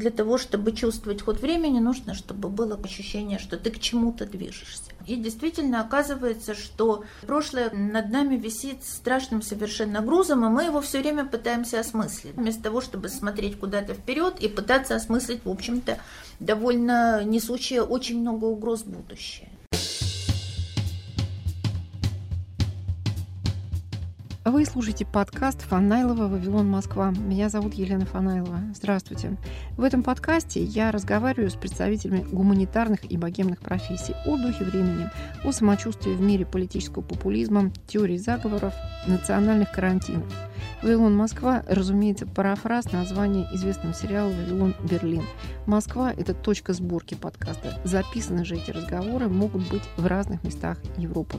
для того, чтобы чувствовать ход времени, нужно, чтобы было ощущение, что ты к чему-то движешься. И действительно оказывается, что прошлое над нами висит страшным совершенно грузом, и мы его все время пытаемся осмыслить. Вместо того, чтобы смотреть куда-то вперед и пытаться осмыслить, в общем-то, довольно несущее очень много угроз будущее. Вы слушаете подкаст Фанайлова «Вавилон, Москва». Меня зовут Елена Фанайлова. Здравствуйте. В этом подкасте я разговариваю с представителями гуманитарных и богемных профессий о духе времени, о самочувствии в мире политического популизма, теории заговоров, национальных карантинов. «Вавилон, Москва» разумеется, парафраз названия известного сериала «Вавилон, Берлин». Москва – это точка сборки подкаста. Записаны же эти разговоры могут быть в разных местах Европы.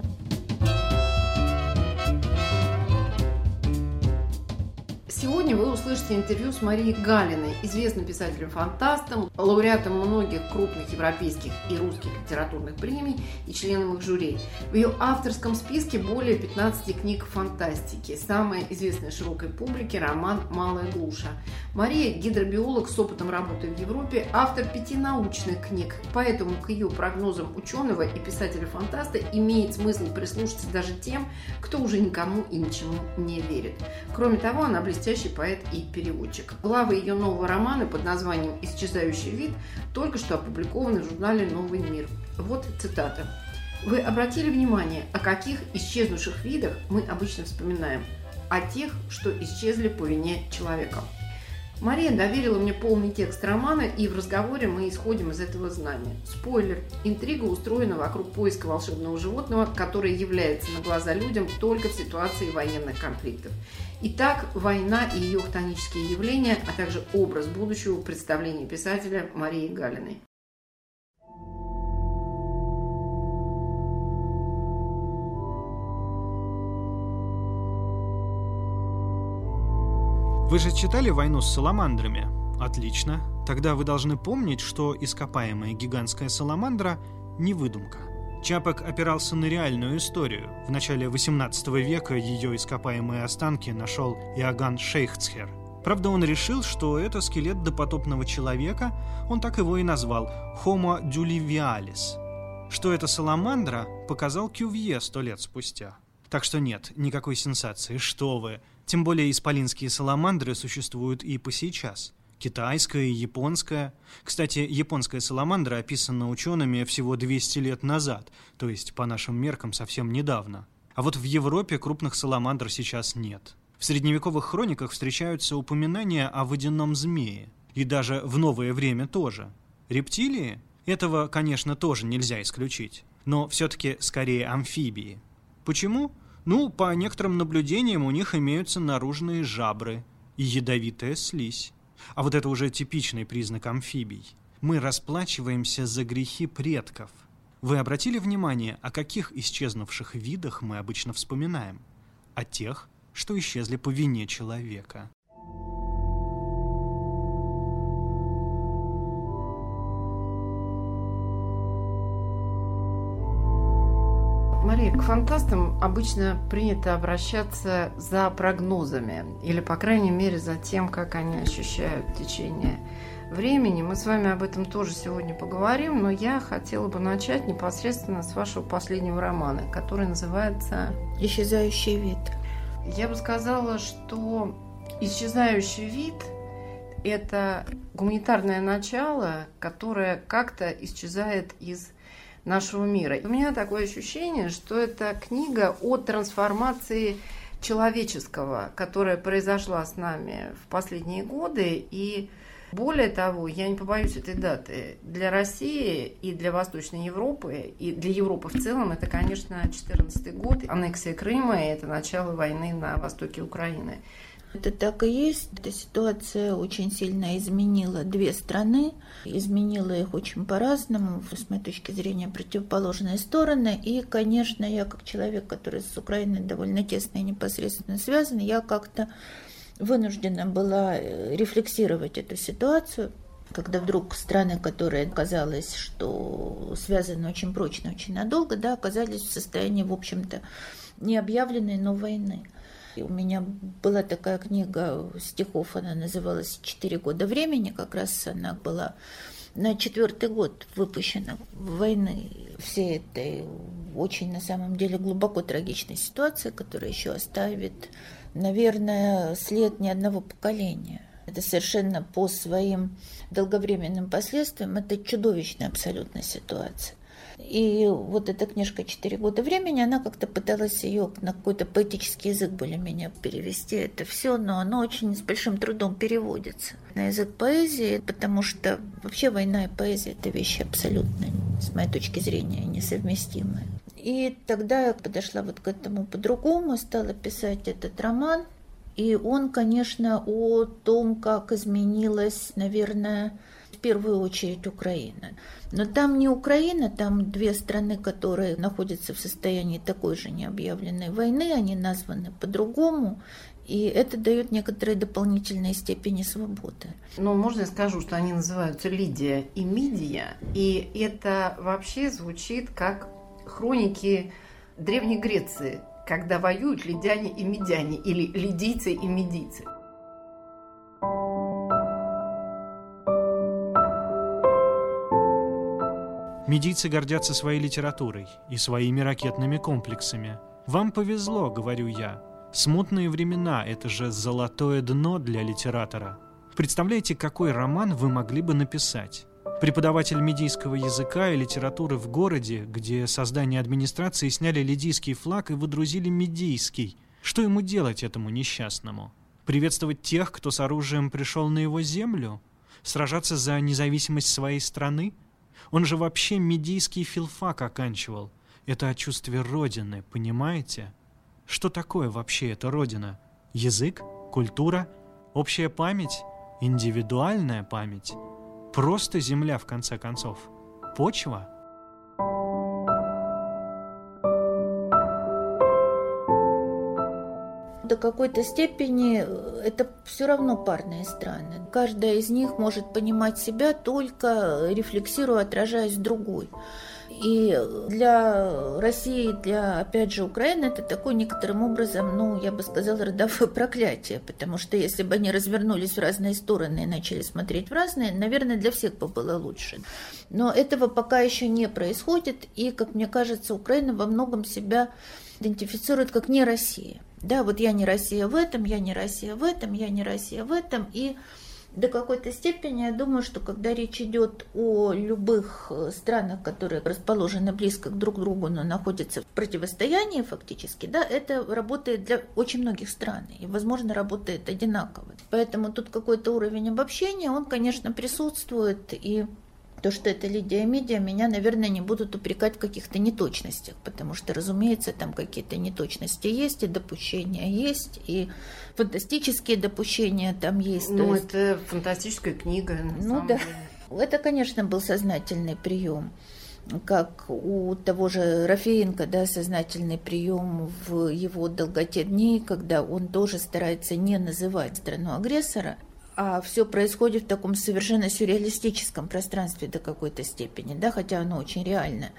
Сегодня вы услышите интервью с Марией Галиной, известным писателем-фантастом, лауреатом многих крупных европейских и русских литературных премий и членом их жюри. В ее авторском списке более 15 книг фантастики. Самая известная широкой публике – роман «Малая глуша». Мария – гидробиолог с опытом работы в Европе, автор пяти научных книг, поэтому к ее прогнозам ученого и писателя-фантаста имеет смысл прислушаться даже тем, кто уже никому и ничему не верит. Кроме того, она блестяще блестящий поэт и переводчик. Главы ее нового романа под названием «Исчезающий вид» только что опубликованы в журнале «Новый мир». Вот цитата. Вы обратили внимание, о каких исчезнувших видах мы обычно вспоминаем? О тех, что исчезли по вине человека. Мария доверила мне полный текст романа, и в разговоре мы исходим из этого знания. Спойлер. Интрига устроена вокруг поиска волшебного животного, которое является на глаза людям только в ситуации военных конфликтов. Итак, война и ее хтонические явления, а также образ будущего представления писателя Марии Галиной. Вы же читали «Войну с саламандрами»? Отлично. Тогда вы должны помнить, что ископаемая гигантская саламандра – не выдумка. Чапок опирался на реальную историю. В начале 18 века ее ископаемые останки нашел Иоганн Шейхцхер. Правда, он решил, что это скелет допотопного человека, он так его и назвал – Homo dulivialis. Что это саламандра, показал Кювье сто лет спустя. Так что нет, никакой сенсации, что вы – тем более исполинские саламандры существуют и по сейчас. Китайская японская. Кстати, японская саламандра описана учеными всего 200 лет назад, то есть по нашим меркам совсем недавно. А вот в Европе крупных саламандр сейчас нет. В средневековых хрониках встречаются упоминания о водяном змее. И даже в новое время тоже. Рептилии? Этого, конечно, тоже нельзя исключить. Но все-таки скорее амфибии. Почему? Ну, по некоторым наблюдениям у них имеются наружные жабры и ядовитая слизь. А вот это уже типичный признак амфибий. Мы расплачиваемся за грехи предков. Вы обратили внимание, о каких исчезнувших видах мы обычно вспоминаем? О тех, что исчезли по вине человека. Мария, к фантастам обычно принято обращаться за прогнозами, или, по крайней мере, за тем, как они ощущают течение времени. Мы с вами об этом тоже сегодня поговорим, но я хотела бы начать непосредственно с вашего последнего романа, который называется «Исчезающий вид». Я бы сказала, что «Исчезающий вид» – это гуманитарное начало, которое как-то исчезает из нашего мира. У меня такое ощущение, что это книга о трансформации человеческого, которая произошла с нами в последние годы. И более того, я не побоюсь этой даты, для России и для Восточной Европы, и для Европы в целом, это, конечно, 2014 год, аннексия Крыма и это начало войны на востоке Украины. Это так и есть. Эта ситуация очень сильно изменила две страны, изменила их очень по-разному, с моей точки зрения, противоположные стороны. И, конечно, я как человек, который с Украиной довольно тесно и непосредственно связан, я как-то вынуждена была э, рефлексировать эту ситуацию, когда вдруг страны, которые казалось, что связаны очень прочно, очень надолго, да, оказались в состоянии, в общем-то, необъявленной, но войны. И у меня была такая книга стихов, она называлась «Четыре года времени», как раз она была на четвертый год выпущена войны всей этой очень, на самом деле, глубоко трагичной ситуации, которая еще оставит, наверное, след ни одного поколения. Это совершенно по своим долговременным последствиям, это чудовищная абсолютно ситуация. И вот эта книжка «Четыре года времени», она как-то пыталась ее на какой-то поэтический язык более-менее перевести это все, но оно очень с большим трудом переводится на язык поэзии, потому что вообще война и поэзия – это вещи абсолютно, с моей точки зрения, несовместимые. И тогда я подошла вот к этому по-другому, стала писать этот роман, и он, конечно, о том, как изменилась, наверное, первую очередь Украина. Но там не Украина, там две страны, которые находятся в состоянии такой же необъявленной войны, они названы по-другому, и это дает некоторые дополнительные степени свободы. Ну, можно я скажу, что они называются Лидия и Мидия, и это вообще звучит как хроники Древней Греции, когда воюют лидяне и медяне, или лидийцы и медийцы. Медийцы гордятся своей литературой и своими ракетными комплексами. Вам повезло, говорю я. Смутные времена – это же золотое дно для литератора. Представляете, какой роман вы могли бы написать? Преподаватель медийского языка и литературы в городе, где создание администрации сняли лидийский флаг и выдрузили медийский. Что ему делать этому несчастному? Приветствовать тех, кто с оружием пришел на его землю? Сражаться за независимость своей страны? Он же вообще медийский филфак оканчивал. Это о чувстве Родины, понимаете? Что такое вообще эта Родина? Язык? Культура? Общая память? Индивидуальная память? Просто земля, в конце концов? Почва? До какой-то степени э, это все равно парные страны. Каждая из них может понимать себя только рефлексируя, отражаясь другой. И для России, для, опять же, Украины, это такой некоторым образом, ну, я бы сказала, родовое проклятие, потому что если бы они развернулись в разные стороны и начали смотреть в разные, наверное, для всех бы было лучше. Но этого пока еще не происходит, и, как мне кажется, Украина во многом себя идентифицирует как не Россия. Да, вот я не Россия в этом, я не Россия в этом, я не Россия в этом. И до какой-то степени я думаю, что когда речь идет о любых э, странах, которые расположены близко друг к другу, но находятся в противостоянии фактически, да, это работает для очень многих стран и, возможно, работает одинаково. Поэтому тут какой-то уровень обобщения, он, конечно, присутствует, и то, что это Лидия Медиа, меня, наверное, не будут упрекать в каких-то неточностях, потому что, разумеется, там какие-то неточности есть, и допущения есть, и фантастические допущения там есть. Ну, есть... это фантастическая книга, ну, да. деле. Это, конечно, был сознательный прием как у того же Рафеенко, да, сознательный прием в его долготе дней, когда он тоже старается не называть страну агрессора, а все происходит в таком совершенно сюрреалистическом пространстве до какой-то степени, да, хотя оно очень реальное.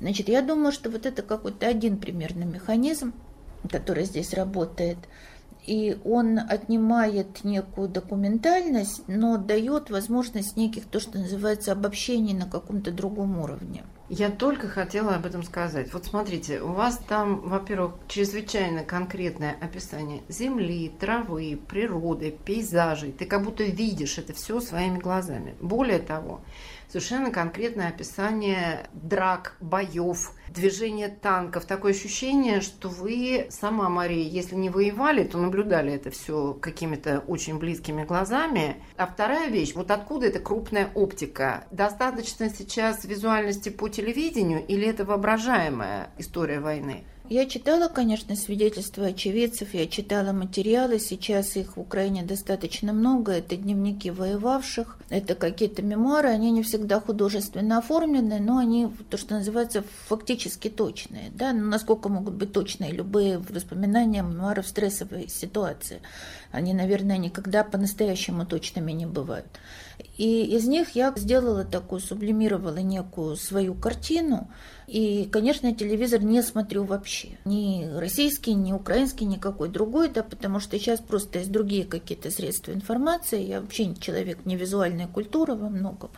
Значит, я думаю, что вот это какой-то один примерный механизм, который здесь работает, и он отнимает некую документальность, но дает возможность неких, то, что называется, обобщений на каком-то другом уровне. Я только хотела об этом сказать. Вот смотрите, у вас там, во-первых, чрезвычайно конкретное описание земли, травы, природы, пейзажей. Ты как будто видишь это все своими глазами. Более того, совершенно конкретное описание драк, боев, движения танков. Такое ощущение, что вы сама, Мария, если не воевали, то наблюдали это все какими-то очень близкими глазами. А вторая вещь, вот откуда эта крупная оптика? Достаточно сейчас визуальности по телевидению или это воображаемая история войны? Я читала, конечно, свидетельства очевидцев, я читала материалы, сейчас их в Украине достаточно много, это дневники воевавших, это какие-то мемуары, они не всегда художественно оформлены, но они, то, что называется, фактически точные, да, ну, насколько могут быть точные любые воспоминания мемуары в стрессовой ситуации. Они, наверное, никогда по-настоящему точными не бывают. И из них я сделала такую, сублимировала некую свою картину. И, конечно, телевизор не смотрю вообще. Ни российский, ни украинский, никакой другой, да, потому что сейчас просто есть другие какие-то средства информации. Я вообще человек не визуальной культуры во многом.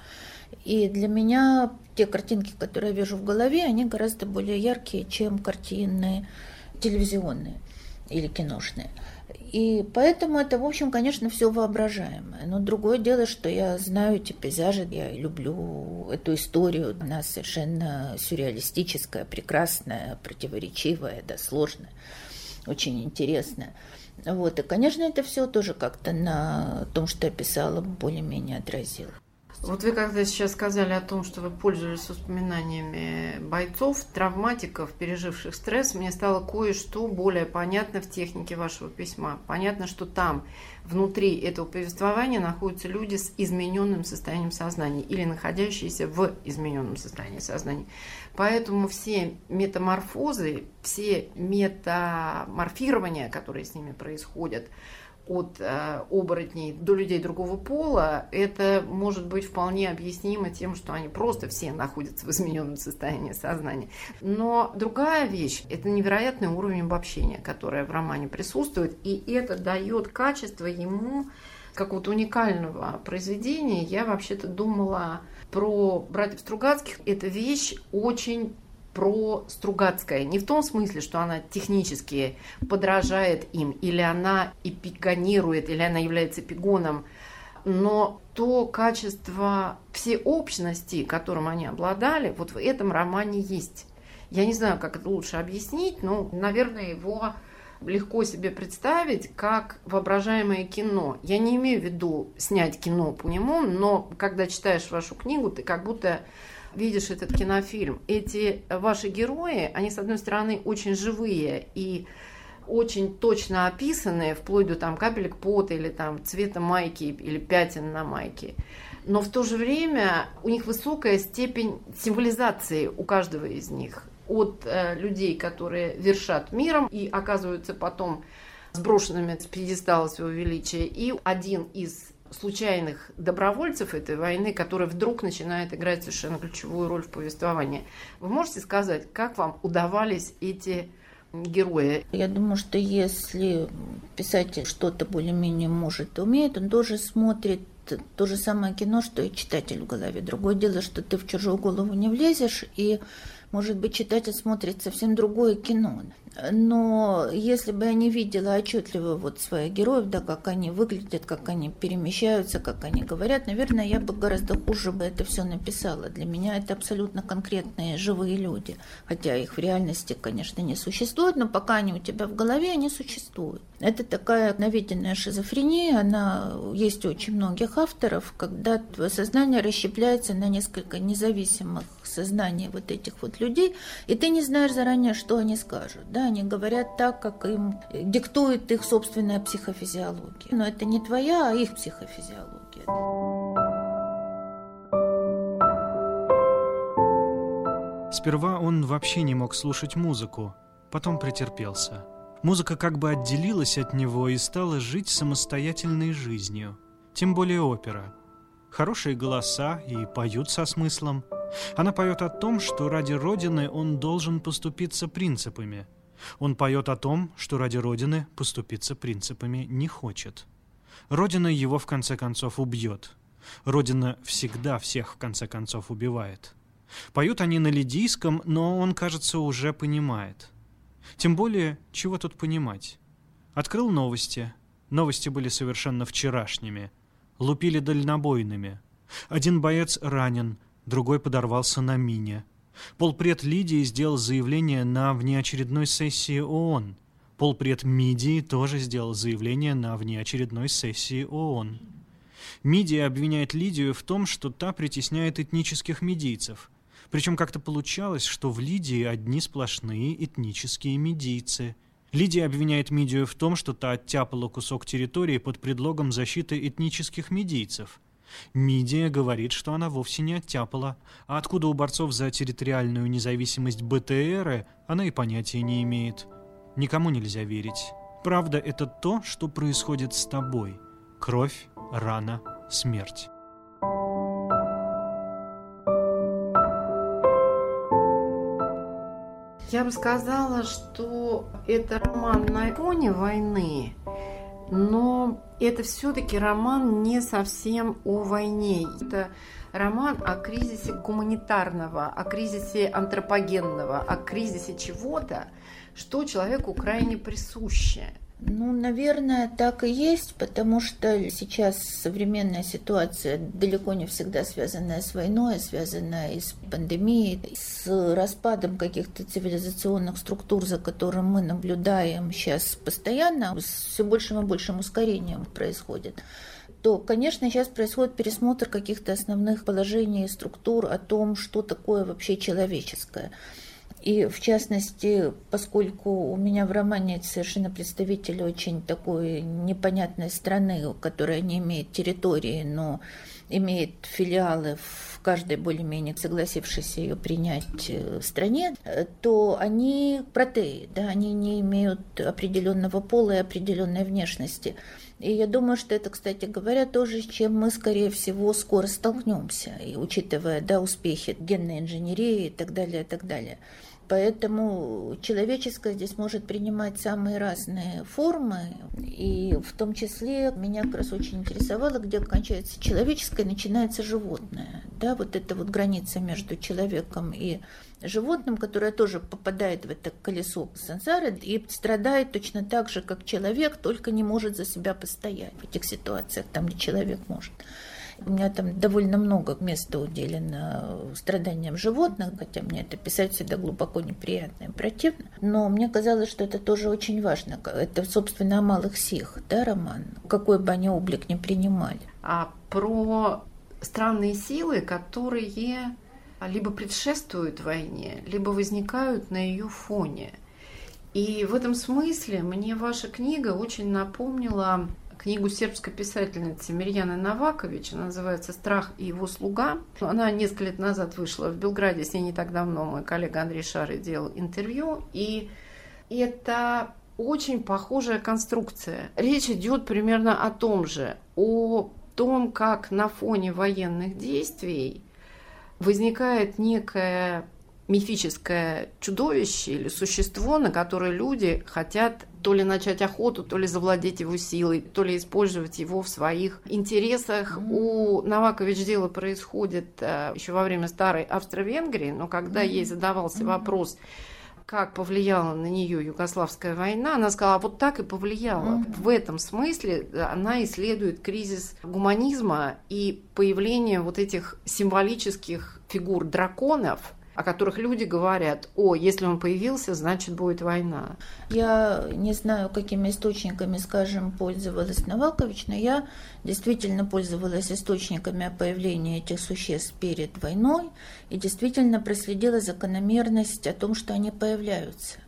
И для меня те картинки, которые я вижу в голове, они гораздо более яркие, чем картины телевизионные или киношные. И поэтому это, в общем, конечно, все воображаемое. Но другое дело, что я знаю эти пейзажи, я люблю эту историю. Она совершенно сюрреалистическая, прекрасная, противоречивая, да, сложная, очень интересная. Вот. И, конечно, это все тоже как-то на том, что я писала, более-менее отразило. Вот вы когда сейчас сказали о том, что вы пользовались воспоминаниями бойцов, травматиков, переживших стресс, мне стало кое-что более понятно в технике вашего письма. Понятно, что там, внутри этого повествования, находятся люди с измененным состоянием сознания или находящиеся в измененном состоянии сознания. Поэтому все метаморфозы, все метаморфирования, которые с ними происходят, от э, оборотней до людей другого пола, это может быть вполне объяснимо тем, что они просто все находятся в измененном состоянии сознания. Но другая вещь – это невероятный уровень обобщения, которое в романе присутствует, и это дает качество ему какого-то уникального произведения. Я вообще-то думала про братьев Стругацких. Эта вещь очень про Стругацкое. Не в том смысле, что она технически подражает им, или она эпигонирует, или она является эпигоном, но то качество всеобщности, которым они обладали, вот в этом романе есть. Я не знаю, как это лучше объяснить, но, наверное, его легко себе представить как воображаемое кино. Я не имею в виду снять кино по нему, но когда читаешь вашу книгу, ты как будто видишь этот кинофильм. Эти ваши герои, они, с одной стороны, очень живые и очень точно описанные, вплоть до там капелек пота или там цвета майки или пятен на майке. Но в то же время у них высокая степень символизации у каждого из них. От э, людей, которые вершат миром и оказываются потом сброшенными с пьедестала своего величия, и один из случайных добровольцев этой войны, который вдруг начинает играть совершенно ключевую роль в повествовании. Вы можете сказать, как вам удавались эти герои? Я думаю, что если писатель что-то более-менее может и умеет, он тоже смотрит то же самое кино, что и читатель в голове. Другое дело, что ты в чужую голову не влезешь, и, может быть, читатель смотрит совсем другое кино но если бы я не видела отчетливо вот своих героев, да, как они выглядят, как они перемещаются, как они говорят, наверное, я бы гораздо хуже бы это все написала. Для меня это абсолютно конкретные живые люди, хотя их в реальности, конечно, не существует, но пока они у тебя в голове, они существуют. Это такая наведенная шизофрения, она есть у очень многих авторов, когда твое сознание расщепляется на несколько независимых сознаний вот этих вот людей, и ты не знаешь заранее, что они скажут. Да? Они говорят так, как им диктует их собственная психофизиология. Но это не твоя, а их психофизиология. Сперва он вообще не мог слушать музыку, потом претерпелся. Музыка как бы отделилась от него и стала жить самостоятельной жизнью. Тем более опера. Хорошие голоса и поют со смыслом. Она поет о том, что ради Родины он должен поступиться принципами. Он поет о том, что ради Родины поступиться принципами не хочет. Родина его в конце концов убьет. Родина всегда всех в конце концов убивает. Поют они на лидийском, но он, кажется, уже понимает – тем более, чего тут понимать? Открыл новости. Новости были совершенно вчерашними. Лупили дальнобойными. Один боец ранен, другой подорвался на мине. Полпред Лидии сделал заявление на внеочередной сессии ООН. Полпред Мидии тоже сделал заявление на внеочередной сессии ООН. Мидия обвиняет Лидию в том, что та притесняет этнических медийцев – причем как-то получалось, что в Лидии одни сплошные этнические медийцы. Лидия обвиняет Мидию в том, что та оттяпала кусок территории под предлогом защиты этнических медийцев. Мидия говорит, что она вовсе не оттяпала, а откуда у борцов за территориальную независимость БТРы она и понятия не имеет. Никому нельзя верить. Правда – это то, что происходит с тобой. Кровь, рана, смерть. Я бы сказала, что это роман на фоне войны, но это все-таки роман не совсем о войне. Это роман о кризисе гуманитарного, о кризисе антропогенного, о кризисе чего-то, что человеку крайне присуще. Ну, наверное, так и есть, потому что сейчас современная ситуация далеко не всегда связанная с войной, а связанная и с пандемией, с распадом каких-то цивилизационных структур, за которым мы наблюдаем сейчас постоянно, с все большим и большим ускорением происходит то, конечно, сейчас происходит пересмотр каких-то основных положений и структур о том, что такое вообще человеческое. И в частности, поскольку у меня в романе совершенно представитель очень такой непонятной страны, которая не имеет территории, но имеет филиалы в каждой более-менее согласившейся ее принять э, стране, э, то они протеи, да, они не имеют определенного пола и определенной внешности. И я думаю, что это, кстати говоря, тоже, с чем мы, скорее всего, скоро столкнемся, и учитывая да, успехи генной инженерии и так далее, и так далее. Поэтому человеческое здесь может принимать самые разные формы, и в том числе меня как раз очень интересовало, где кончается человеческое, начинается животное. Да, вот эта вот граница между человеком и животным, которое тоже попадает в это колесо сансары и страдает точно так же, как человек, только не может за себя постоять в этих ситуациях, там, где человек может. У меня там довольно много места уделено страданиям животных, хотя мне это писать всегда глубоко неприятно и противно. Но мне казалось, что это тоже очень важно. Это, собственно, о малых сих, да, роман? Какой бы они облик ни принимали. А про странные силы, которые либо предшествуют войне, либо возникают на ее фоне. И в этом смысле мне ваша книга очень напомнила книгу сербской писательницы Мирьяны Навакович, она называется «Страх и его слуга». Она несколько лет назад вышла в Белграде, с ней не так давно мой коллега Андрей Шары делал интервью, и это очень похожая конструкция. Речь идет примерно о том же, о том, как на фоне военных действий возникает некое мифическое чудовище или существо, на которое люди хотят то ли начать охоту, то ли завладеть его силой, то ли использовать его в своих интересах. Mm-hmm. У Навакович дело происходит э, еще во время старой Австро-Венгрии, но когда mm-hmm. ей задавался mm-hmm. вопрос, как повлияла на нее Югославская война, она сказала, «А вот так и повлияла. Mm-hmm. В этом смысле она исследует кризис гуманизма и появление вот этих символических фигур драконов, о которых люди говорят, о, если он появился, значит будет война. Я не знаю, какими источниками, скажем, пользовалась Навакович, но я действительно пользовалась источниками о появлении этих существ перед войной и действительно проследила закономерность о том, что они появляются.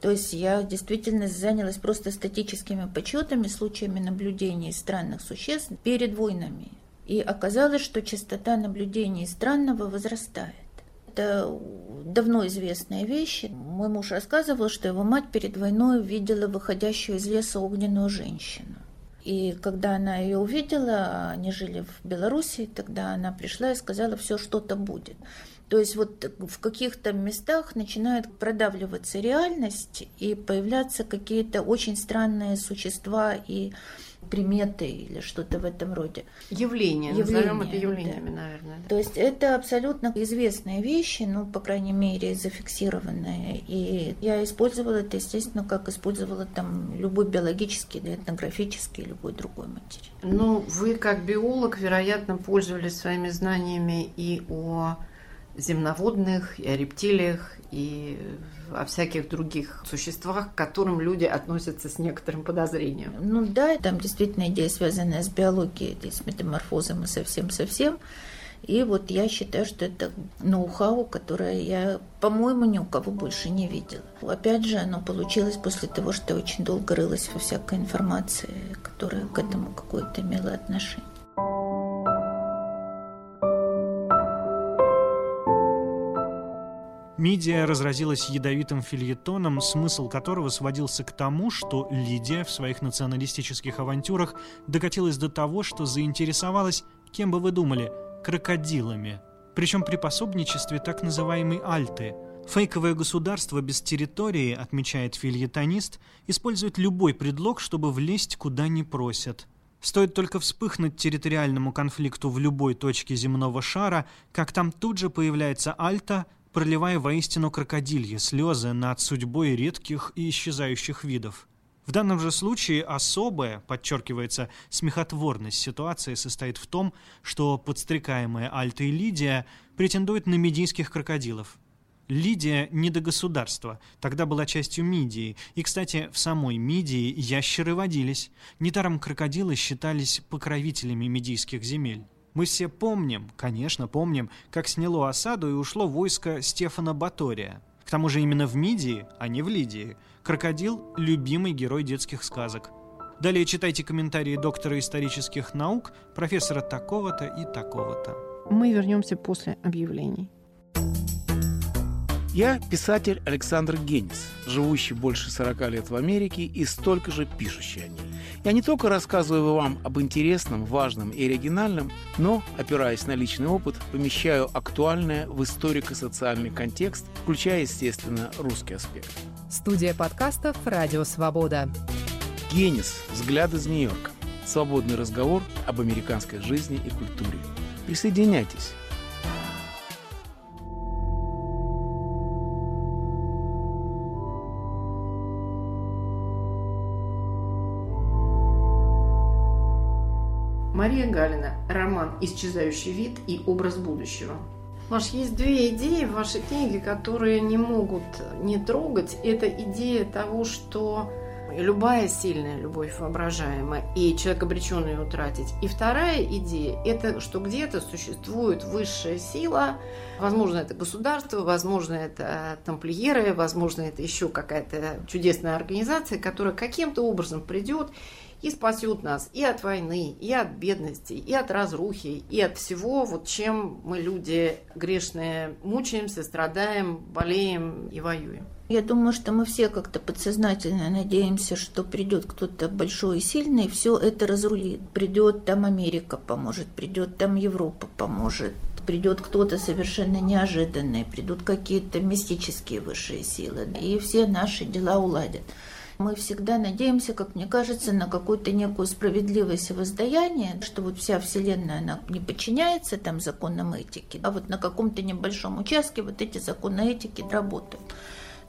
То есть я действительно занялась просто статическими подсчетами, случаями наблюдений странных существ перед войнами. И оказалось, что частота наблюдений странного возрастает это давно известная вещь. Мой муж рассказывал, что его мать перед войной видела выходящую из леса огненную женщину. И когда она ее увидела, они жили в Беларуси, тогда она пришла и сказала, все что-то будет. То есть вот в каких-то местах начинает продавливаться реальность и появляться какие-то очень странные существа и приметы или что-то в этом роде. Явления, Явления назовем это явлениями, да. наверное. Да. То есть это абсолютно известные вещи, ну, по крайней мере, зафиксированные. И я использовала это, естественно, как использовала там любой биологический или этнографический, любой другой материал. Ну, вы как биолог, вероятно, пользовались своими знаниями и о земноводных, и о рептилиях, и о всяких других существах, к которым люди относятся с некоторым подозрением. Ну да, там действительно идея, связанная с биологией, с метаморфозом и совсем-совсем. И вот я считаю, что это ноу-хау, которое я, по-моему, ни у кого больше не видела. Опять же, оно получилось после того, что я очень долго рылась во всякой информации, которая к этому какое-то имела отношение. Мидия разразилась ядовитым фильетоном, смысл которого сводился к тому, что Лидия в своих националистических авантюрах докатилась до того, что заинтересовалась, кем бы вы думали, крокодилами. Причем при пособничестве так называемой Альты, Фейковое государство без территории, отмечает фильетонист, использует любой предлог, чтобы влезть куда не просят. Стоит только вспыхнуть территориальному конфликту в любой точке земного шара, как там тут же появляется Альта, проливая воистину крокодильи слезы над судьбой редких и исчезающих видов. В данном же случае особая, подчеркивается, смехотворность ситуации состоит в том, что подстрекаемая Альта и Лидия претендуют на медийских крокодилов – Лидия не до государства, тогда была частью Мидии, и, кстати, в самой Мидии ящеры водились. Недаром крокодилы считались покровителями медийских земель. Мы все помним, конечно, помним, как сняло осаду и ушло войско Стефана Батория. К тому же именно в Мидии, а не в Лидии, крокодил – любимый герой детских сказок. Далее читайте комментарии доктора исторических наук, профессора такого-то и такого-то. Мы вернемся после объявлений. Я писатель Александр Генис, живущий больше 40 лет в Америке и столько же пишущий о ней. Я не только рассказываю вам об интересном, важном и оригинальном, но, опираясь на личный опыт, помещаю актуальное в историко-социальный контекст, включая, естественно, русский аспект. Студия подкастов «Радио Свобода». Генис. Взгляд из Нью-Йорка. Свободный разговор об американской жизни и культуре. Присоединяйтесь. Мария Галина. Роман «Исчезающий вид» и «Образ будущего». Маш, есть две идеи в вашей книге, которые не могут не трогать. Это идея того, что любая сильная любовь воображаема, и человек обречен ее утратить. И вторая идея – это что где-то существует высшая сила, возможно, это государство, возможно, это тамплиеры, возможно, это еще какая-то чудесная организация, которая каким-то образом придет и спасет нас и от войны, и от бедности, и от разрухи, и от всего, вот чем мы, люди грешные, мучаемся, страдаем, болеем и воюем. Я думаю, что мы все как-то подсознательно надеемся, что придет кто-то большой и сильный, все это разрулит. Придет там Америка поможет, придет там Европа поможет, придет кто-то совершенно неожиданный, придут какие-то мистические высшие силы, и все наши дела уладят. Мы всегда надеемся, как мне кажется, на какую-то некую справедливость и воздаяние, что вот вся Вселенная, она не подчиняется там законам этики, а вот на каком-то небольшом участке вот эти законы этики работают.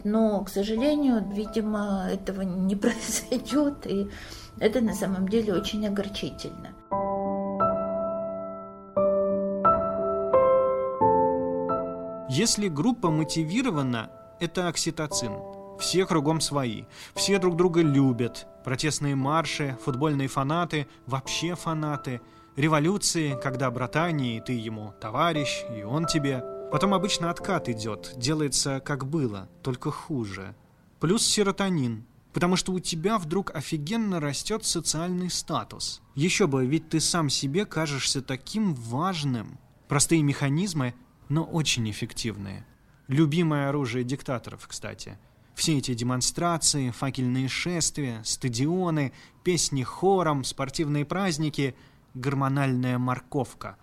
Но, к сожалению, видимо, этого не произойдет, и это на самом деле очень огорчительно. Если группа мотивирована, это окситоцин – все кругом свои, все друг друга любят. Протестные марши, футбольные фанаты, вообще фанаты. Революции, когда братание, и ты ему товарищ, и он тебе. Потом обычно откат идет, делается как было, только хуже. Плюс серотонин, потому что у тебя вдруг офигенно растет социальный статус. Еще бы, ведь ты сам себе кажешься таким важным. Простые механизмы, но очень эффективные. Любимое оружие диктаторов, кстати – все эти демонстрации, факельные шествия, стадионы, песни хором, спортивные праздники – гормональная морковка.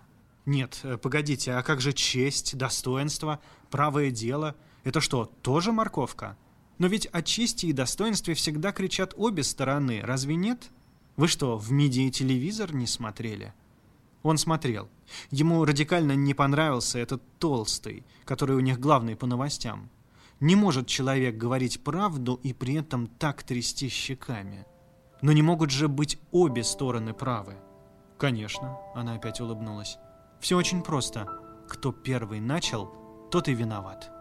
Нет, э, погодите, а как же честь, достоинство, правое дело? Это что, тоже морковка? Но ведь о чести и достоинстве всегда кричат обе стороны, разве нет? Вы что, в МИДИ телевизор не смотрели? Он смотрел. Ему радикально не понравился этот толстый, который у них главный по новостям. Не может человек говорить правду и при этом так трясти щеками. Но не могут же быть обе стороны правы. Конечно, она опять улыбнулась. Все очень просто. Кто первый начал, тот и виноват.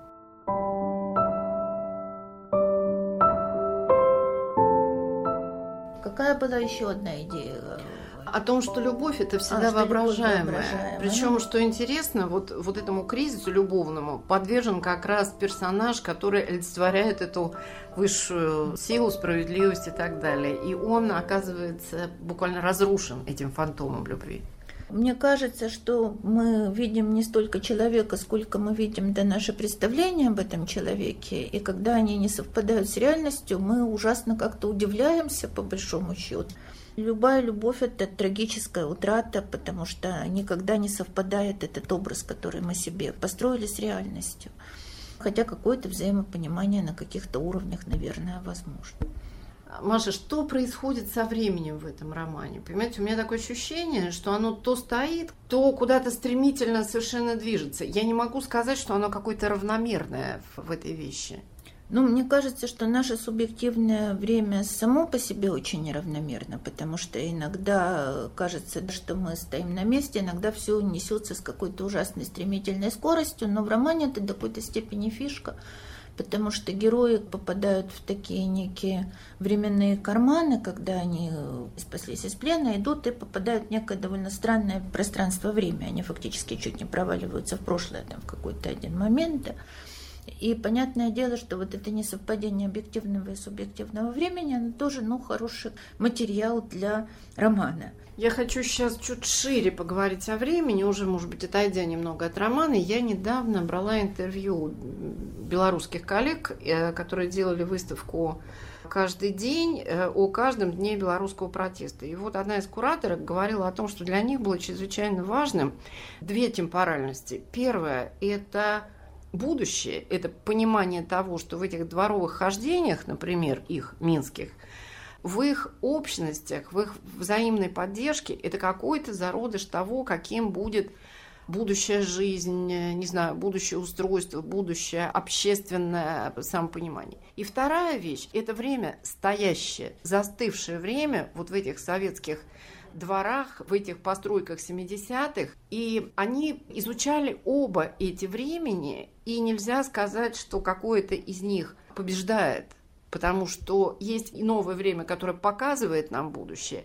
Какая была еще одна идея о том, что любовь это всегда а, воображаемая. воображаемая. Причем, что интересно, вот, вот этому кризису любовному подвержен как раз персонаж, который олицетворяет эту высшую силу, справедливость и так далее. И он оказывается буквально разрушен этим фантомом любви. Мне кажется, что мы видим не столько человека, сколько мы видим да, наше представление об этом человеке. И когда они не совпадают с реальностью, мы ужасно как-то удивляемся, по большому счету. Любая любовь – это трагическая утрата, потому что никогда не совпадает этот образ, который мы себе построили с реальностью. Хотя какое-то взаимопонимание на каких-то уровнях, наверное, возможно. Маша, что происходит со временем в этом романе? Понимаете, у меня такое ощущение, что оно то стоит, то куда-то стремительно совершенно движется. Я не могу сказать, что оно какое-то равномерное в этой вещи. Ну, мне кажется, что наше субъективное время само по себе очень неравномерно, потому что иногда кажется, что мы стоим на месте, иногда все несется с какой-то ужасной стремительной скоростью, но в романе это до какой-то степени фишка, потому что герои попадают в такие некие временные карманы, когда они спаслись из плена, идут и попадают в некое довольно странное пространство-время. Они фактически чуть не проваливаются в прошлое там, в какой-то один момент. Да. И понятное дело, что вот это несовпадение объективного и субъективного времени, оно тоже ну, хороший материал для романа. Я хочу сейчас чуть шире поговорить о времени, уже, может быть, отойдя немного от романа. Я недавно брала интервью белорусских коллег, э, которые делали выставку каждый день э, о каждом дне белорусского протеста. И вот одна из кураторов говорила о том, что для них было чрезвычайно важным две темпоральности. Первое – это будущее, это понимание того, что в этих дворовых хождениях, например, их минских, в их общностях, в их взаимной поддержке, это какой-то зародыш того, каким будет будущая жизнь, не знаю, будущее устройство, будущее общественное самопонимание. И вторая вещь – это время стоящее, застывшее время вот в этих советских дворах, в этих постройках 70-х, и они изучали оба эти времени, и нельзя сказать, что какое-то из них побеждает, потому что есть и новое время, которое показывает нам будущее,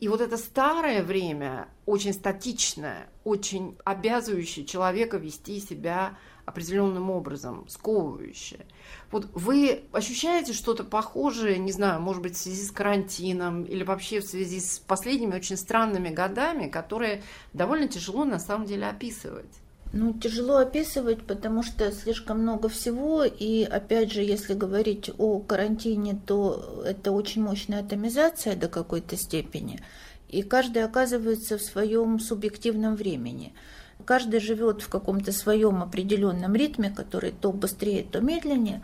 и вот это старое время, очень статичное, очень обязывающее человека вести себя определенным образом, сковывающее. Вот вы ощущаете что-то похожее, не знаю, может быть, в связи с карантином или вообще в связи с последними очень странными годами, которые довольно тяжело на самом деле описывать? Ну, тяжело описывать, потому что слишком много всего. И опять же, если говорить о карантине, то это очень мощная атомизация до какой-то степени. И каждый оказывается в своем субъективном времени. Каждый живет в каком-то своем определенном ритме, который то быстрее, то медленнее.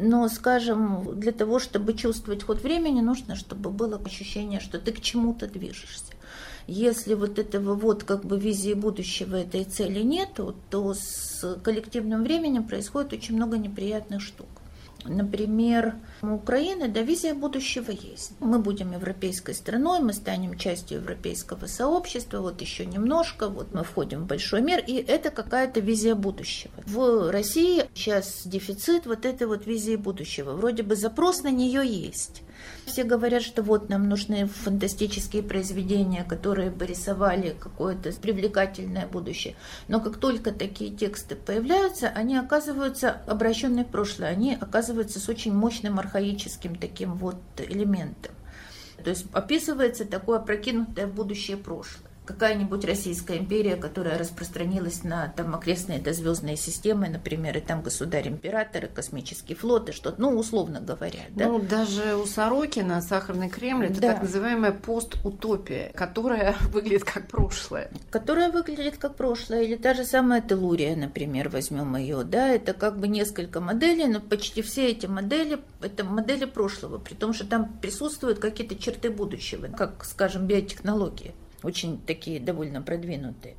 Но, скажем, для того, чтобы чувствовать ход времени, нужно, чтобы было ощущение, что ты к чему-то движешься. Если вот этого вот как бы визии будущего этой цели нету, то с коллективным временем происходит очень много неприятных штук. Например, у Украины, да, визия будущего есть. Мы будем европейской страной, мы станем частью европейского сообщества, вот еще немножко, вот мы входим в большой мир, и это какая-то визия будущего. В России сейчас дефицит вот этой вот визии будущего. Вроде бы запрос на нее есть. Все говорят, что вот нам нужны фантастические произведения, которые бы рисовали какое-то привлекательное будущее. Но как только такие тексты появляются, они оказываются обращенные в прошлое, они оказываются с очень мощным архаическим таким вот элементом. То есть описывается такое опрокинутое в будущее прошлое какая-нибудь Российская империя, которая распространилась на там окрестные дозвездные системы, например, и там государь-император, и космический флот, и что-то, ну, условно говоря. Да? Ну, даже у Сорокина «Сахарный Кремль» это да. так называемая постутопия, которая выглядит как прошлое. Которая выглядит как прошлое, или та же самая Телурия, например, возьмем ее, да, это как бы несколько моделей, но почти все эти модели, это модели прошлого, при том, что там присутствуют какие-то черты будущего, как, скажем, биотехнологии очень такие довольно продвинутые.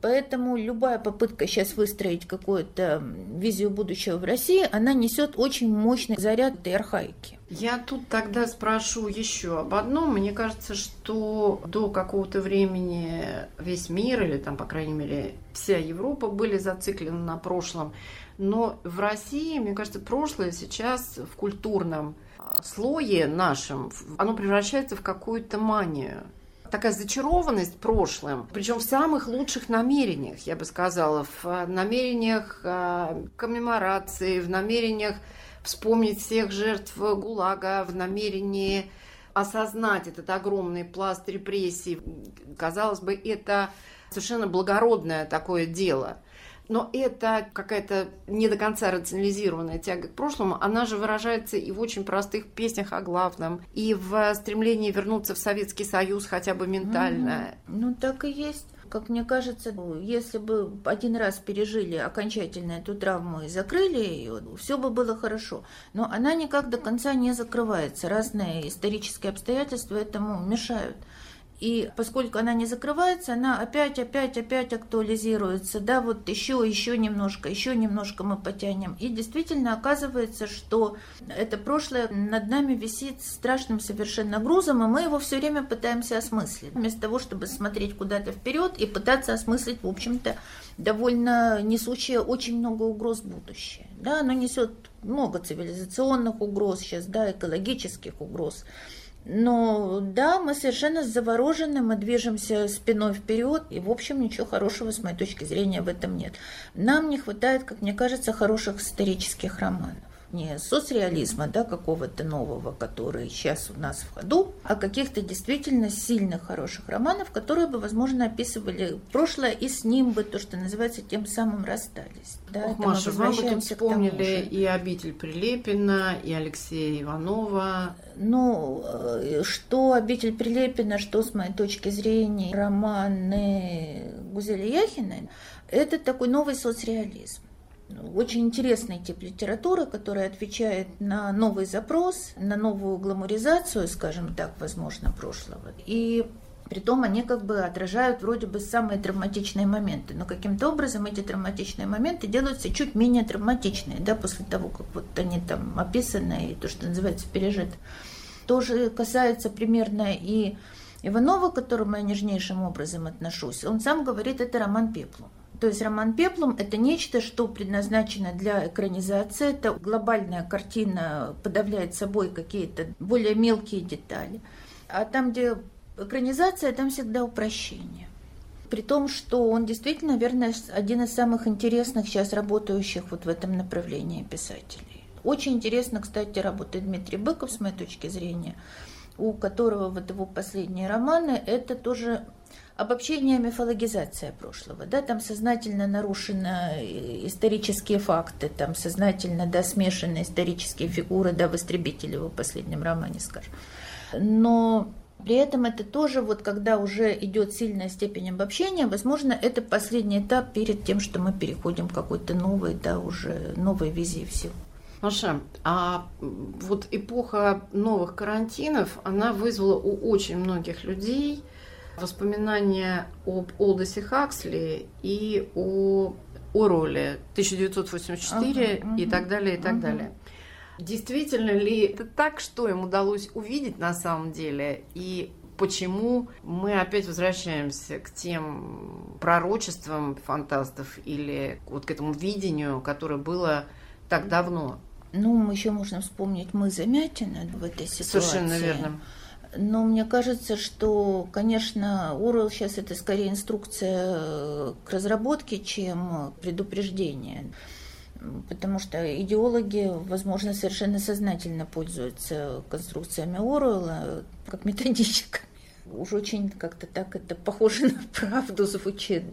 Поэтому любая попытка сейчас выстроить какую-то визию будущего в России, она несет очень мощный заряд этой архаики. Я тут тогда спрошу еще об одном. Мне кажется, что до какого-то времени весь мир, или там, по крайней мере, вся Европа были зациклены на прошлом. Но в России, мне кажется, прошлое сейчас в культурном слое нашем, оно превращается в какую-то манию такая зачарованность прошлым, причем в самых лучших намерениях, я бы сказала, в э, намерениях э, коммеморации, в намерениях вспомнить всех жертв ГУЛАГа, в намерении осознать этот огромный пласт репрессий. Казалось бы, это совершенно благородное такое дело. Но это какая-то не до конца рационализированная тяга к прошлому, она же выражается и в очень простых песнях о главном, и в стремлении вернуться в Советский Союз хотя бы ментально. Mm-hmm. Ну, так и есть. как мне кажется, если бы один раз пережили окончательно эту травму и закрыли ее, все бы было хорошо. Но она никак до конца не закрывается. Разные исторические обстоятельства этому мешают. И поскольку она не закрывается, она опять, опять, опять актуализируется. Да, вот еще, еще немножко, еще немножко мы потянем. И действительно оказывается, что это прошлое над нами висит страшным совершенно грузом, и мы его все время пытаемся осмыслить. Вместо того, чтобы смотреть куда-то вперед и пытаться осмыслить, в общем-то, довольно несущее очень много угроз будущее. Да, оно несет много цивилизационных угроз сейчас, да, экологических угроз. Но да, мы совершенно заворожены, мы движемся спиной вперед, и, в общем, ничего хорошего, с моей точки зрения, в этом нет. Нам не хватает, как мне кажется, хороших исторических романов не соцреализма, да, какого-то нового, который сейчас у нас в ходу, а каких-то действительно сильных, хороших романов, которые бы, возможно, описывали прошлое, и с ним бы, то, что называется, тем самым расстались. Да, Ох, Маша, вы бы тут вспомнили и «Обитель Прилепина», и Алексея Иванова. Ну, э, что «Обитель Прилепина», что, с моей точки зрения, романы Гузели Яхиной, это такой новый соцреализм очень интересный тип литературы, который отвечает на новый запрос, на новую гламуризацию, скажем так, возможно, прошлого. И Притом они как бы отражают вроде бы самые травматичные моменты, но каким-то образом эти травматичные моменты делаются чуть менее травматичные, да, после того, как вот они там описаны и то, что называется, пережито. Тоже касается примерно и Иванова, к которому я нежнейшим образом отношусь. Он сам говорит, это роман пеплом. То есть роман «Пеплом» — это нечто, что предназначено для экранизации. Это глобальная картина подавляет собой какие-то более мелкие детали. А там, где экранизация, там всегда упрощение. При том, что он действительно, наверное, один из самых интересных сейчас работающих вот в этом направлении писателей. Очень интересно, кстати, работает Дмитрий Быков, с моей точки зрения, у которого вот его последние романы – это тоже обобщение, мифологизация прошлого, да, там сознательно нарушены э, исторические факты, там сознательно, да, смешаны исторические фигуры, да, в «Истребителе» в последнем романе, скажем. Но при этом это тоже, вот когда уже идет сильная степень обобщения, возможно, это последний этап перед тем, что мы переходим к какой-то новой, да, уже новой визии всего. Маша, а вот эпоха новых карантинов, она вызвала у очень многих людей воспоминания об Олдосе Хаксли и о Ороле 1984 ага, и так далее, и так ага. далее. Действительно ли это так, что им удалось увидеть на самом деле, и почему мы опять возвращаемся к тем пророчествам фантастов или вот к этому видению, которое было так давно? Ну, мы еще можем вспомнить мы Замятина в этой ситуации. Совершенно верно. Но мне кажется, что, конечно, Урал сейчас это скорее инструкция э, к разработке, чем предупреждение. Потому что идеологи, возможно, совершенно сознательно пользуются конструкциями Оруэлла как методичками. Уж очень как-то так это похоже на правду звучит.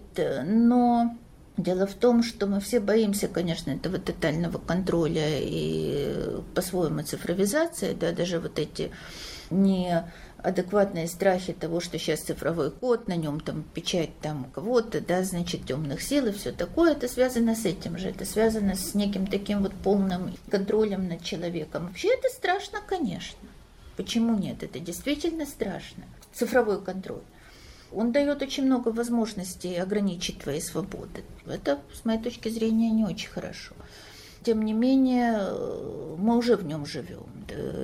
Но Дело в том, что мы все боимся, конечно, этого тотального контроля и по-своему цифровизации, да, даже вот эти неадекватные страхи того, что сейчас цифровой код, на нем там печать там кого-то, да, значит, темных сил и все такое, это связано с этим же, это связано с неким таким вот полным контролем над человеком. Вообще это страшно, конечно. Почему нет? Это действительно страшно. Цифровой контроль. Он дает очень много возможностей ограничить твои свободы. Это, с моей точки зрения, не очень хорошо. Тем не менее, мы уже в нем живем.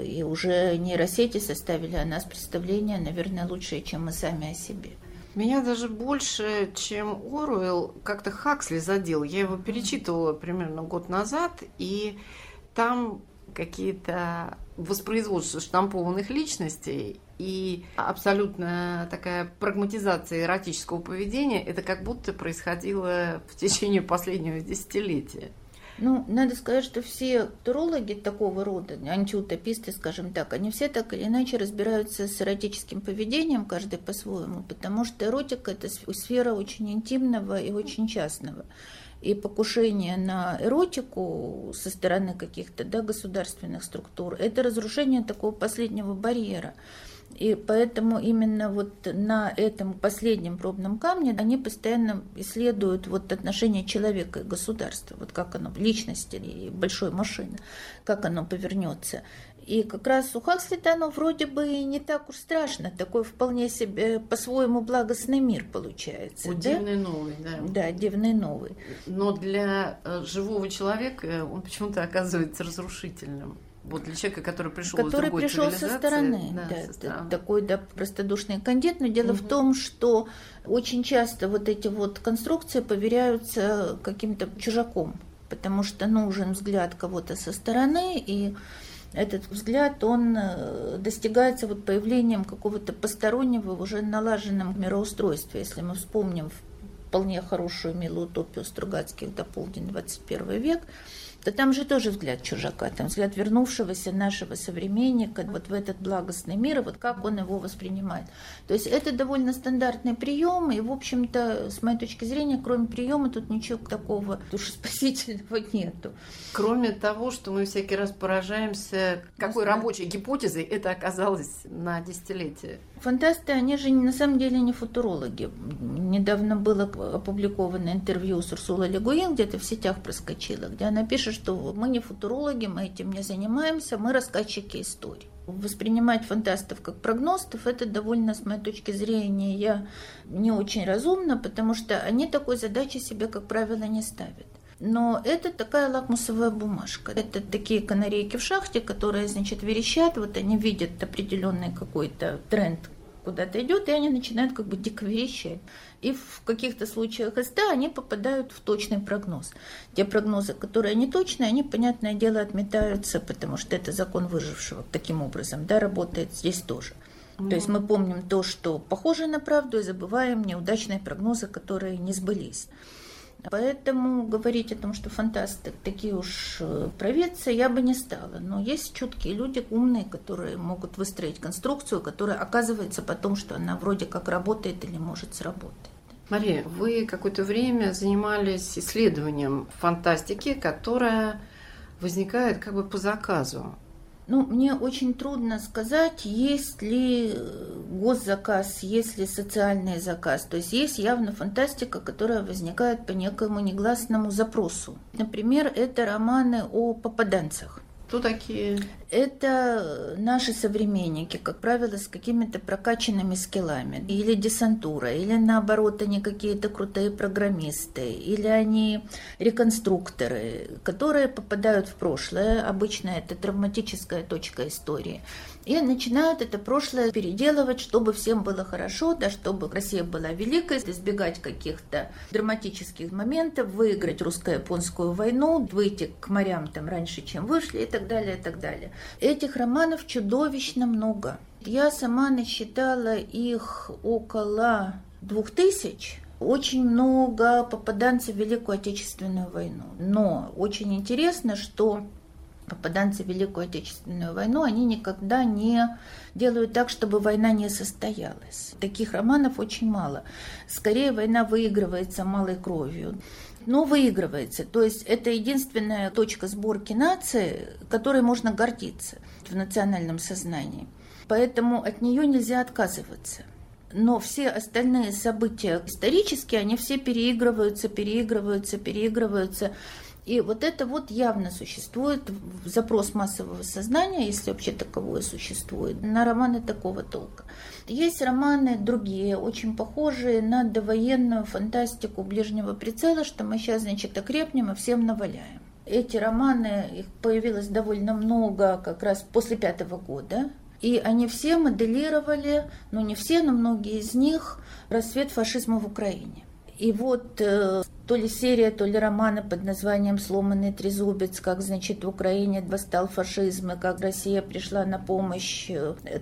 И уже нейросети составили о нас представление, наверное, лучшее, чем мы сами о себе. Меня даже больше, чем Оруэлл, как-то Хаксли задел. Я его перечитывала примерно год назад, и там какие-то воспроизводства штампованных личностей и абсолютно такая прагматизация эротического поведения, это как будто происходило в течение последнего десятилетия. Ну, надо сказать, что все турологи такого рода, антиутописты, скажем так, они все так или иначе разбираются с эротическим поведением, каждый по-своему, потому что эротика – это сфера очень интимного и очень частного. И покушение на эротику со стороны каких-то да, государственных структур – это разрушение такого последнего барьера. И поэтому именно вот на этом последнем пробном камне они постоянно исследуют вот отношение человека и государства, вот как оно, личности и большой машины, как оно повернется. И как раз у Хакслита оно вроде бы и не так уж страшно, такой вполне себе по-своему благостный мир получается. Да? дивный новый, да. Да, дивный новый. Но для э, живого человека он почему-то оказывается разрушительным. Вот для человека, который пришел который из пришел со стороны, да, да, со стороны. такой да, простодушный кандидат. Но дело Мгм. в том, что очень часто вот эти вот конструкции поверяются каким-то чужаком, потому что нужен взгляд кого-то со стороны, и этот взгляд, он э, достигается вот появлением какого-то постороннего, в уже налаженном мироустройстве. Если мы вспомним вполне хорошую милую утопию Стругацких до полдень 21 век, то там же тоже взгляд чужака, там взгляд вернувшегося нашего современника вот в этот благостный мир, и вот как он его воспринимает. То есть это довольно стандартный прием, и, в общем-то, с моей точки зрения, кроме приема, тут ничего такого душеспасительного нету. Кроме того, что мы всякий раз поражаемся, какой Да. рабочей гипотезой это оказалось на десятилетие. Фантасты, они же на самом деле не футурологи. Недавно было опубликовано интервью с Урсулой Легуин, где-то в сетях проскочило, где она пишет, что мы не футурологи, мы этим не занимаемся, мы рассказчики историй. Воспринимать фантастов как прогностов, это довольно, с моей точки зрения, я не очень разумно, потому что они такой задачи себе, как правило, не ставят. Но это такая лакмусовая бумажка. Это такие канарейки в шахте, которые, значит, верещат, вот они видят определенный какой-то тренд куда-то идет, и они начинают как бы дико верещать. И в каких-то случаях СТ они попадают в точный прогноз. Те прогнозы, которые не точные, они, понятное дело, отметаются, потому что это закон выжившего таким образом, да, работает здесь тоже. То есть мы помним то, что похоже на правду, и забываем неудачные прогнозы, которые не сбылись. Поэтому говорить о том, что фантасты такие уж э, провидцы, я бы не стала. Но есть чуткие люди, умные, которые могут выстроить конструкцию, которая оказывается потом, что она вроде как работает или может сработать. Мария, вы какое-то время занимались исследованием фантастики, которая возникает как бы по заказу. Ну, мне очень трудно сказать, есть ли э, госзаказ, есть ли социальный заказ. То есть есть явно фантастика, которая возникает по некому негласному запросу. Например, это романы о попаданцах. Кто такие? Это наши современники, как правило, с какими-то прокачанными скиллами. Или десантура, или наоборот, они какие-то крутые программисты, или они реконструкторы, которые попадают в прошлое. Обычно это травматическая точка истории. И начинают это прошлое переделывать, чтобы всем было хорошо, да, чтобы Россия была великой, избегать каких-то драматических моментов, выиграть русско-японскую войну, выйти к морям там раньше, чем вышли и так далее, и так далее. Этих романов чудовищно много. Я сама насчитала их около двух тысяч. Очень много попаданцев в Великую Отечественную войну. Но очень интересно, что попаданцы в Великую Отечественную войну, они никогда не делают так, чтобы война не состоялась. Таких романов очень мало. Скорее, война выигрывается малой кровью. Но выигрывается. То есть это единственная точка сборки нации, которой можно гордиться в национальном сознании. Поэтому от нее нельзя отказываться. Но все остальные события исторические, они все переигрываются, переигрываются, переигрываются. И вот это вот явно существует запрос массового сознания, если вообще таковое существует, на романы такого толка. Есть романы другие, очень похожие на довоенную фантастику ближнего прицела, что мы сейчас, значит, окрепнем и всем наваляем. Эти романы, их появилось довольно много как раз после пятого года, и они все моделировали, ну не все, но многие из них, расцвет фашизма в Украине. И вот э, то ли серия, то ли романы под названием «Сломанный трезубец», как, значит, в Украине восстал фашизм, и как Россия пришла на помощь.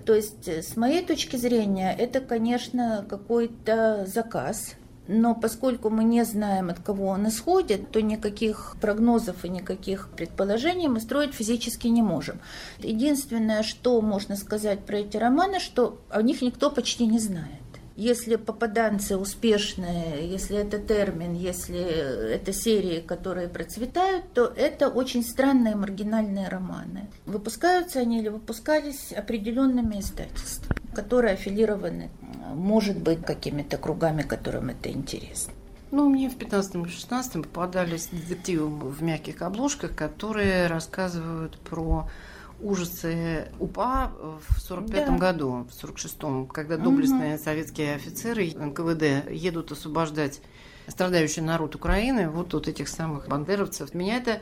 То есть, с моей точки зрения, это, конечно, какой-то заказ, но поскольку мы не знаем, от кого он исходит, то никаких прогнозов и никаких предположений мы строить физически не можем. Единственное, что можно сказать про эти романы, что о них никто почти не знает. Если попаданцы успешные, если это термин, если это серии, которые процветают, то это очень странные маргинальные романы. Выпускаются они или выпускались определенными издательствами. которые аффилированы, может быть, какими-то кругами, которым это интересно. Ну, мне в 15-16 попадались детективы в мягких обложках, которые рассказывают про ужасы УПА в 45 да. году, в 46-м, когда доблестные угу. советские офицеры НКВД едут освобождать страдающий народ Украины, вот от этих самых бандеровцев. Меня это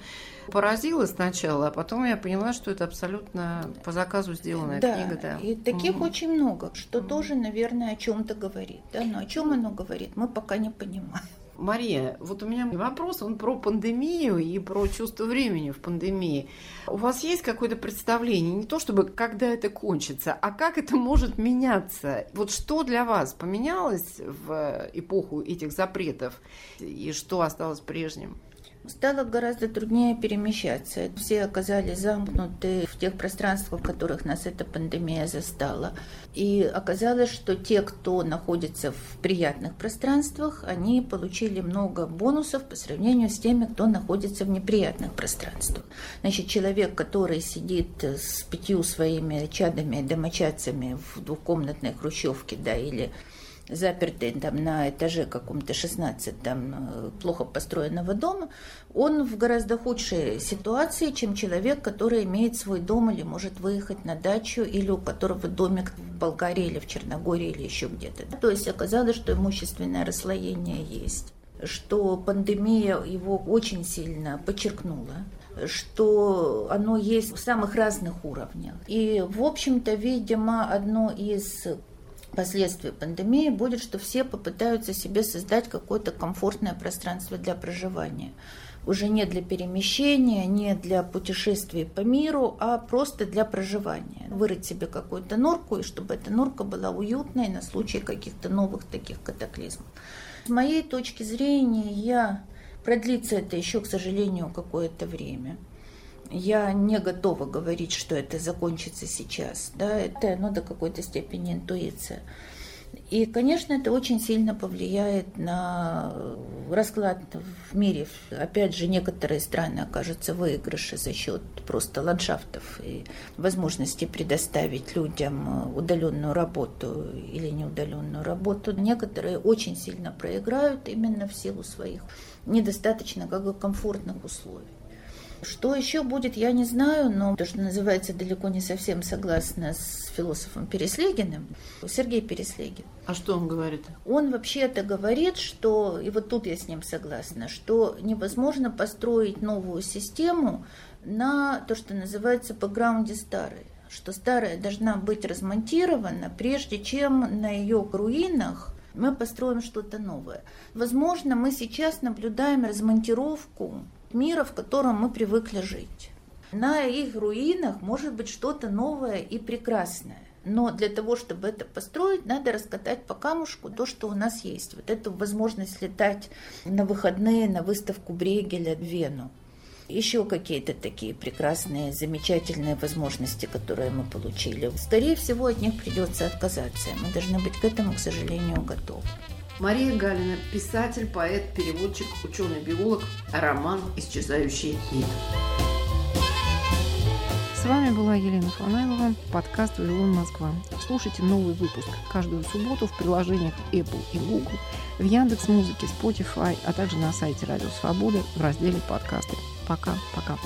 поразило сначала, а потом я поняла, что это абсолютно по заказу сделанная да, книга. Да, и таких mm. очень много, что mm. тоже, наверное, о чем-то говорит. Да? Но о чем оно говорит, мы пока не понимаем. Мария, вот у меня вопрос, он про пандемию и про чувство времени в пандемии. У вас есть какое-то представление, не то чтобы когда это кончится, а как это может меняться? Вот что для вас поменялось в эпоху этих запретов и что осталось прежним? Стало гораздо труднее перемещаться. Все оказались замкнуты в тех пространствах, в которых нас эта пандемия застала. И оказалось, что те, кто находится в приятных пространствах, они получили много бонусов по сравнению с теми, кто находится в неприятных пространствах. Значит, человек, который сидит с пятью своими чадами, домочадцами в двухкомнатной хрущевке, да, или запертый там на этаже каком-то 16 там э, плохо построенного дома, он в гораздо худшей ситуации, чем человек, который имеет свой дом или может выехать на дачу, или у которого домик в Болгарии или в Черногории или еще где-то. То есть оказалось, что имущественное расслоение есть что пандемия его очень сильно подчеркнула что оно есть в самых разных уровнях. И, в общем-то, видимо, одно из последствий пандемии будет, что все попытаются себе создать какое-то комфортное пространство для проживания. Уже не для перемещения, не для путешествий по миру, а просто для проживания. Вырыть себе какую-то норку, и чтобы эта норка была уютной на случай каких-то новых таких катаклизмов. С моей точки зрения, я продлится это еще, к сожалению, какое-то время. Я не готова говорить, что это закончится сейчас. Да, это ну, до какой-то степени интуиция. И, конечно, это очень сильно повлияет на расклад в мире. Опять же, некоторые страны окажутся в выигрыше за счет просто ландшафтов и возможности предоставить людям удаленную работу или неудаленную работу. Некоторые очень сильно проиграют именно в силу своих недостаточно как бы комфортных условий. Что еще будет, я не знаю, но то, что называется, далеко не совсем согласна с философом Переслегиным, Сергей Переслегин. А что он говорит? Он вообще-то говорит, что, и вот тут я с ним согласна, что невозможно построить новую систему на то, что называется бэкграунде старой что старая должна быть размонтирована, прежде чем на ее руинах мы построим что-то новое. Возможно, мы сейчас наблюдаем размонтировку мира, в котором мы привыкли жить. На их руинах может быть что-то новое и прекрасное. Но для того, чтобы это построить, надо раскатать по камушку то, что у нас есть. Вот эту возможность летать на выходные на выставку Брегеля в Вену. Еще какие-то такие прекрасные, замечательные возможности, которые мы получили. Скорее всего, от них придется отказаться. Мы должны быть к этому, к сожалению, готовы. Мария Галина, писатель, поэт, переводчик, ученый-биолог, роман «Исчезающий мир». С вами была Елена Фанайлова, подкаст «Вавилон Москва». Слушайте новый выпуск каждую субботу в приложениях Apple и Google, в Яндекс Музыке, Spotify, а также на сайте Радио Свобода в разделе «Подкасты». Пока-пока.